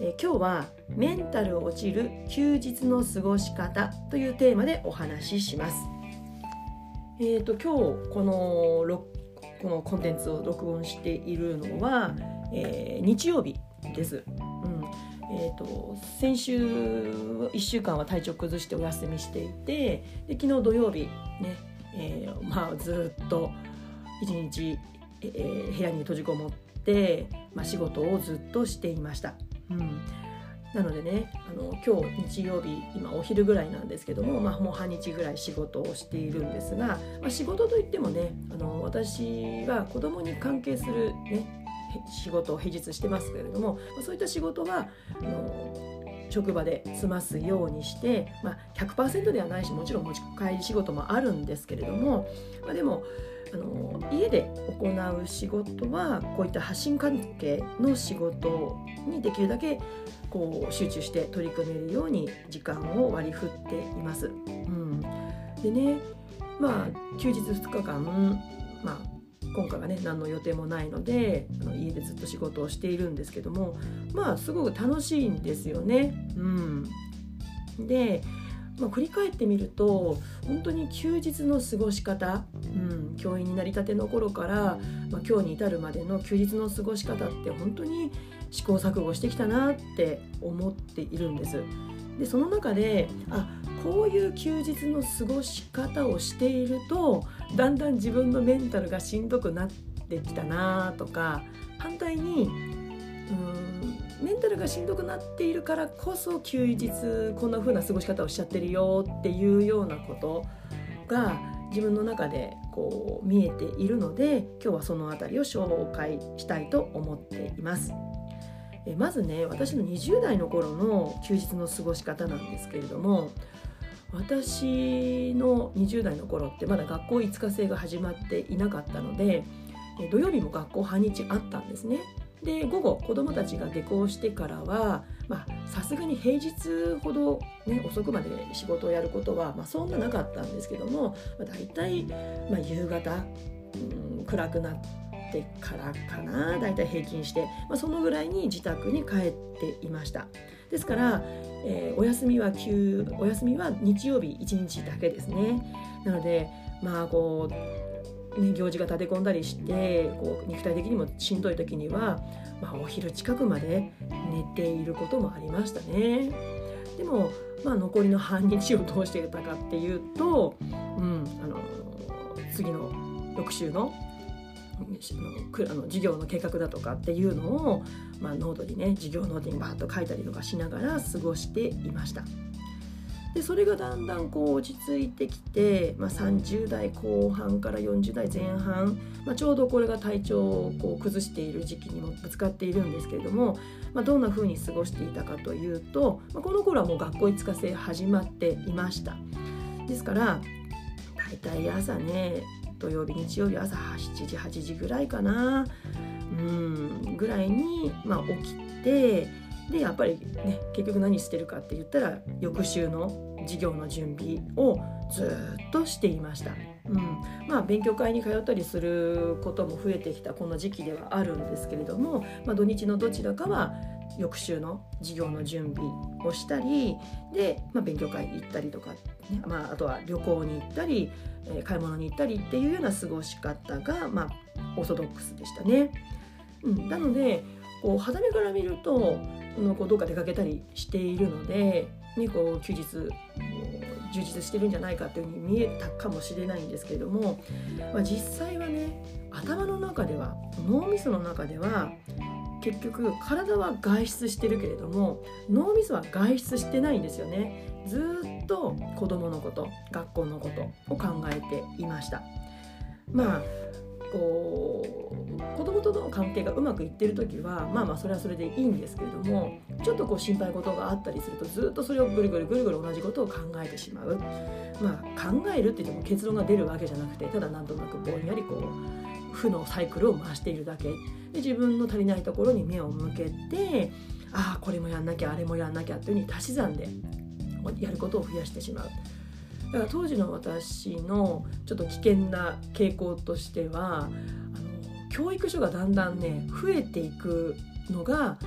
え今日はメンタル落ちる休日の過ごし方というテーマでお話ししますえーと、今日このこのコンテンツを録音しているのは、えー、日曜日です。うんえーと、先週1週間は体調崩してお休みしていてで昨日土曜日ね、えー、まあ、ずっと一日、えー、部屋に閉じこもって、まあ、仕事をずっとしていました。うん。なのでねあの今日日曜日今お昼ぐらいなんですけども、まあ、もう半日ぐらい仕事をしているんですが、まあ、仕事といってもねあの私は子供に関係する、ね、仕事を平日してますけれども、そういった仕事はあの職場で済ますようにして、まあ、100%ではないしもちろん持ち帰り仕事もあるんですけれども、まあ、でもあの家で行う仕事はこういった発信関係の仕事にできるだけこう集中して取り組めるように時間を割り振っています。うん、でねまあ休日2日間、まあ、今回はね何の予定もないのであの家でずっと仕事をしているんですけどもまあすごく楽しいんですよね。うん、でまあ、振り返ってみると本当に休日の過ごし方、うん、教員になりたての頃から、まあ、今日に至るまでの休日の過ごし方って本当に試行錯誤してきたなって思っているんです。でその中であこういう休日の過ごし方をしているとだんだん自分のメンタルがしんどくなってきたなとか反対にうんメンタルがしんどくなっているからこそ休日こんな風な過ごし方をしちゃってるよっていうようなことが自分の中でこう見えているので今日はその辺りを紹介したいと思っています。えまずね私の20代の頃の休日の過ごし方なんですけれども私の20代の頃ってまだ学校5日制が始まっていなかったので土曜日も学校半日あったんですね。で午後子どもたちが下校してからはさすがに平日ほど、ね、遅くまで仕事をやることは、まあ、そんななかったんですけども、まあ、大体、まあ、夕方、うん、暗くなってからかな大体平均して、まあ、そのぐらいに自宅に帰っていました。ですから、えー、お休みは休お休みは日曜日1日だけですね。なのでまあこう、ね、行事が立て込んだりしてこう肉体的にもしんどい時には、まあ、お昼近くまで寝ていることもありましたねでも、まあ、残りの半日をどうしてたかっていうと、うん、あの次の翌週のあの授業の計画だとかっていうのを、まあ、ノートにね授業ノートにバーッと書いたりとかしながら過ごしていました。でそれがだんだんこう落ち着いてきて、まあ、30代後半から40代前半、まあ、ちょうどこれが体調をこう崩している時期にもぶつかっているんですけれども、まあ、どんな風に過ごしていたかというと、まあ、この頃はもう学校5日制始まっていました。ですから大体朝ね土曜日日曜日朝7時8時ぐらいかなうんぐらいに、まあ、起きてでやっぱりね結局何してるかって言ったら翌週の授業の準備をずっとしていました。うんまあ、勉強会に通ったりすることも増えてきたこの時期ではあるんですけれども、まあ、土日のどちらかは翌週の授業の準備をしたりで、まあ、勉強会行ったりとか、ねまあ、あとは旅行に行ったり、え、買い物に行ったりっていうような過ごし方が、まあ、オーソドックスでしたね。うん、なのでこう肌目から見るとこうどっか出かけたりしているので、ね、こう休日充実してるんじゃないかっていうふうに見えたかもしれないんですけれども、まあ、実際はね頭の中では脳みその中では結局体は外出してるけれども脳みそは外出してないんですよね。ずっと子供のこと学校のことを考えていました。まあこう子供との関係がうまくいってる時はまあまあそれはそれでいいんですけれどもちょっとこう心配事があったりするとずっとそれをぐるぐるぐるぐる同じことを考えてしまうまあ考えるって言っても結論が出るわけじゃなくてただなんとなくぼんやりこう負のサイクルを回しているだけで自分の足りないところに目を向けてああこれもやんなきゃあれもやんなきゃっていうふうに足し算でやることを増やしてしまう。だから当時の私のちょっと危険な傾向としてはあの教育書がだんだんね増えていくのが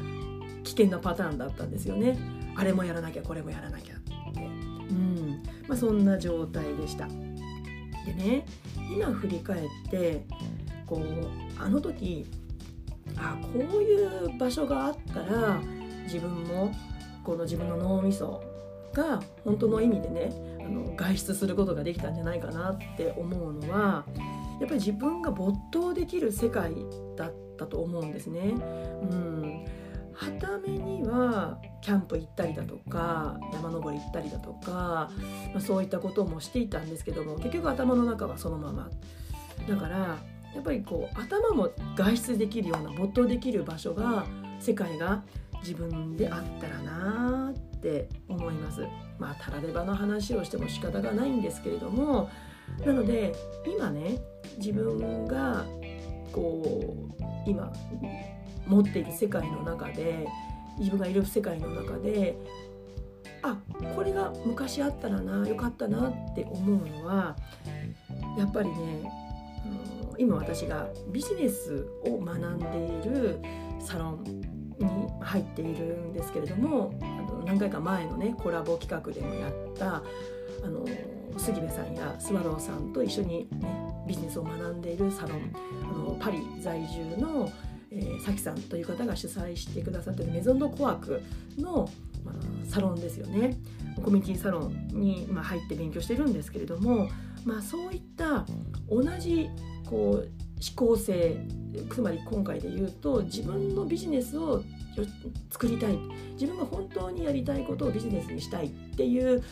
危険なパターンだったんですよね。あれもやらなきゃこれもやらなきゃって、うんまあ、そんな状態でした。でね今振り返ってこうあの時あこういう場所があったら自分もこの自分の脳みそが本当の意味でねあの外出することができたんじゃないかなって思うのはやっぱり自分が没頭できる世界だったと思うんですね。うんはためにはキャンプ行ったりだとか山登り行ったりだとか、まあ、そういったこともしていたんですけども結局頭の中はそのままだからやっぱりこう頭も外出できるような没頭できる場所が世界が自分であったらなってって思います。まあたらればの話をしても仕方がないんですけれどもなので今ね自分がこう今持っている世界の中で自分がいる世界の中であこれが昔あったらなよかったなって思うのはやっぱりね今私がビジネスを学んでいるサロンに入っているんですけれども何回か前のねコラボ企画でもやったあの杉部さんやスワローさんと一緒に、ね、ビジネスを学んでいるサロンあのパリ在住のえー、さんという方が主催してくださってるメゾンドコワークの、まあ、サロンですよね。コミュニティサロンに、まあ、入って勉強してるんですけれども、まあ、そういった同じこう思考性つまり今回で言うと自分のビジネスを作りたい自分が本当にやりたいことをビジネスにしたいっていう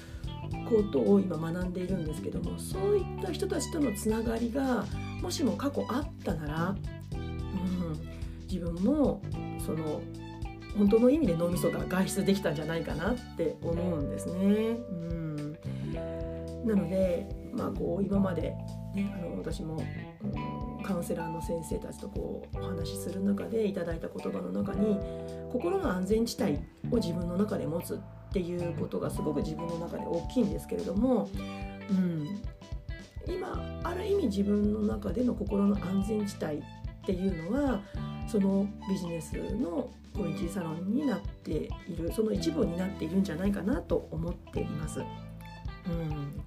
ことを今学んでいるんですけどもそういった人たちとのつながりがもしも過去あったなら、うん、自分もその本当の意味で脳みそが外出できたんじゃないかなって思うんですね。うん、なので、まあ、こう今まで、ね、あの私も、うん、カウンセラーの先生たちとこうお話しする中でいただいた言葉の中に心の安全地帯を自分の中で持つっていうことがすごく自分の中で大きいんですけれども、うん、今ある意味自分の中での心の安全地帯っていうのはそのビジネスのコミュニティサロンになっているその一部になっているんじゃないかなと思っています。うん、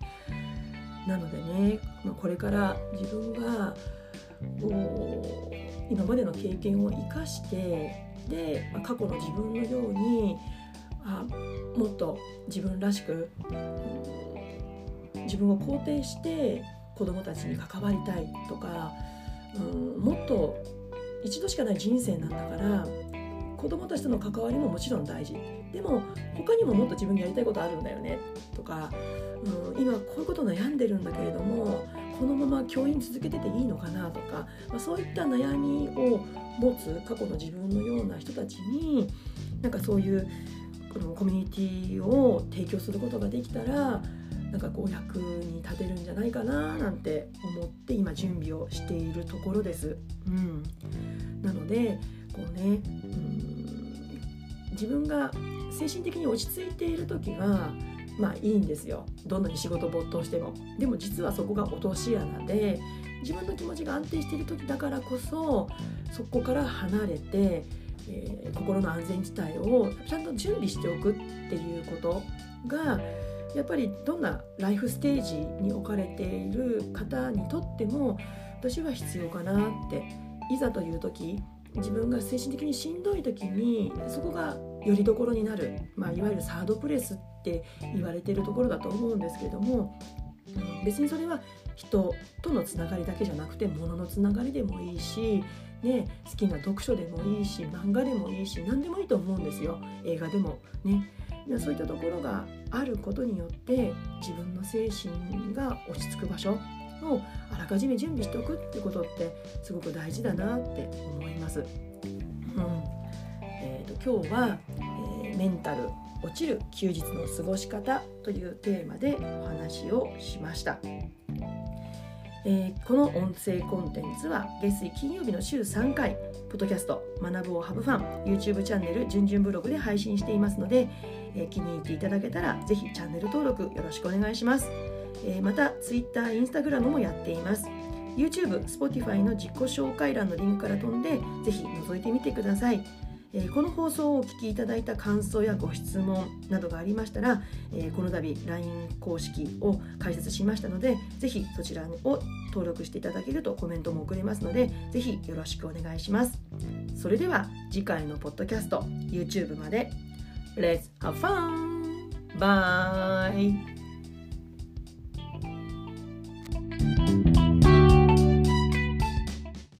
なのでね、まあ、これから自分が今までの経験を生かしてで、まあ、過去の自分のようにあもっと自分らしく、自分を肯定して子どもたちに関わりたいとか、うん、もっと一度しかない人生なんだから子供たちとの関わりももちろん大事。でも他にももっと自分にやりたいことあるんだよねとか、うん、今こういうこと悩んでるんだけれどもこのまま教員続けてていいのかなとか、まあ、そういった悩みを持つ過去の自分のような人たちになんかそういうこのコミュニティを提供することができたらなんかこう役に立てるんじゃないかななんて思って今準備をしているところです。うん、なのでこうね、うん、自分が精神的に落ち着いている時はまあいいんですよ。どんなに仕事没頭しても。でも実はそこが落とし穴で自分の気持ちが安定している時だからこそそこから離れて、えー、心の安全地帯をちゃんと準備しておくっていうことがやっぱりどんなライフステージに置かれている方にとっても私は必要かなって。いざという時自分が精神的にしんどい時にそこがよりどころになる、まあ、いわゆるサードプレスっって言われてるところだと思うんですけれども別にそれは人とのつながりだけじゃなくて物のつながりでもいいし、ね、好きな読書でもいいし漫画でもいいし何でもいいと思うんですよ。映画でもね。そういったところがあることによって自分の精神が落ち着く場所をあらかじめ準備しておくってことってすごく大事だなって思います。うん。えーと、今日は、メンタル落ちる休日の過ごし方というテーマでお話をしました。えー、この音声コンテンツは月水金曜日の週3回ポッドキャスト「学ぶをハブファン」YouTube チャンネル「じゅんじゅんブログ」で配信していますので、えー、気に入っていただけたらぜひチャンネル登録よろしくお願いします、えー、また Twitter、Instagram もやっています。YouTube、Spotify の自己紹介欄のリンクから飛んでぜひ覗いてみてください。えー、この放送をお聞きいただいた感想やご質問などがありましたら、えー、この度 LINE 公式を開設しましたのでぜひそちらを登録していただけるとコメントも送れますのでぜひよろしくお願いしますそれでは次回のポッドキャスト YouTube まで Let's have fun! Bye!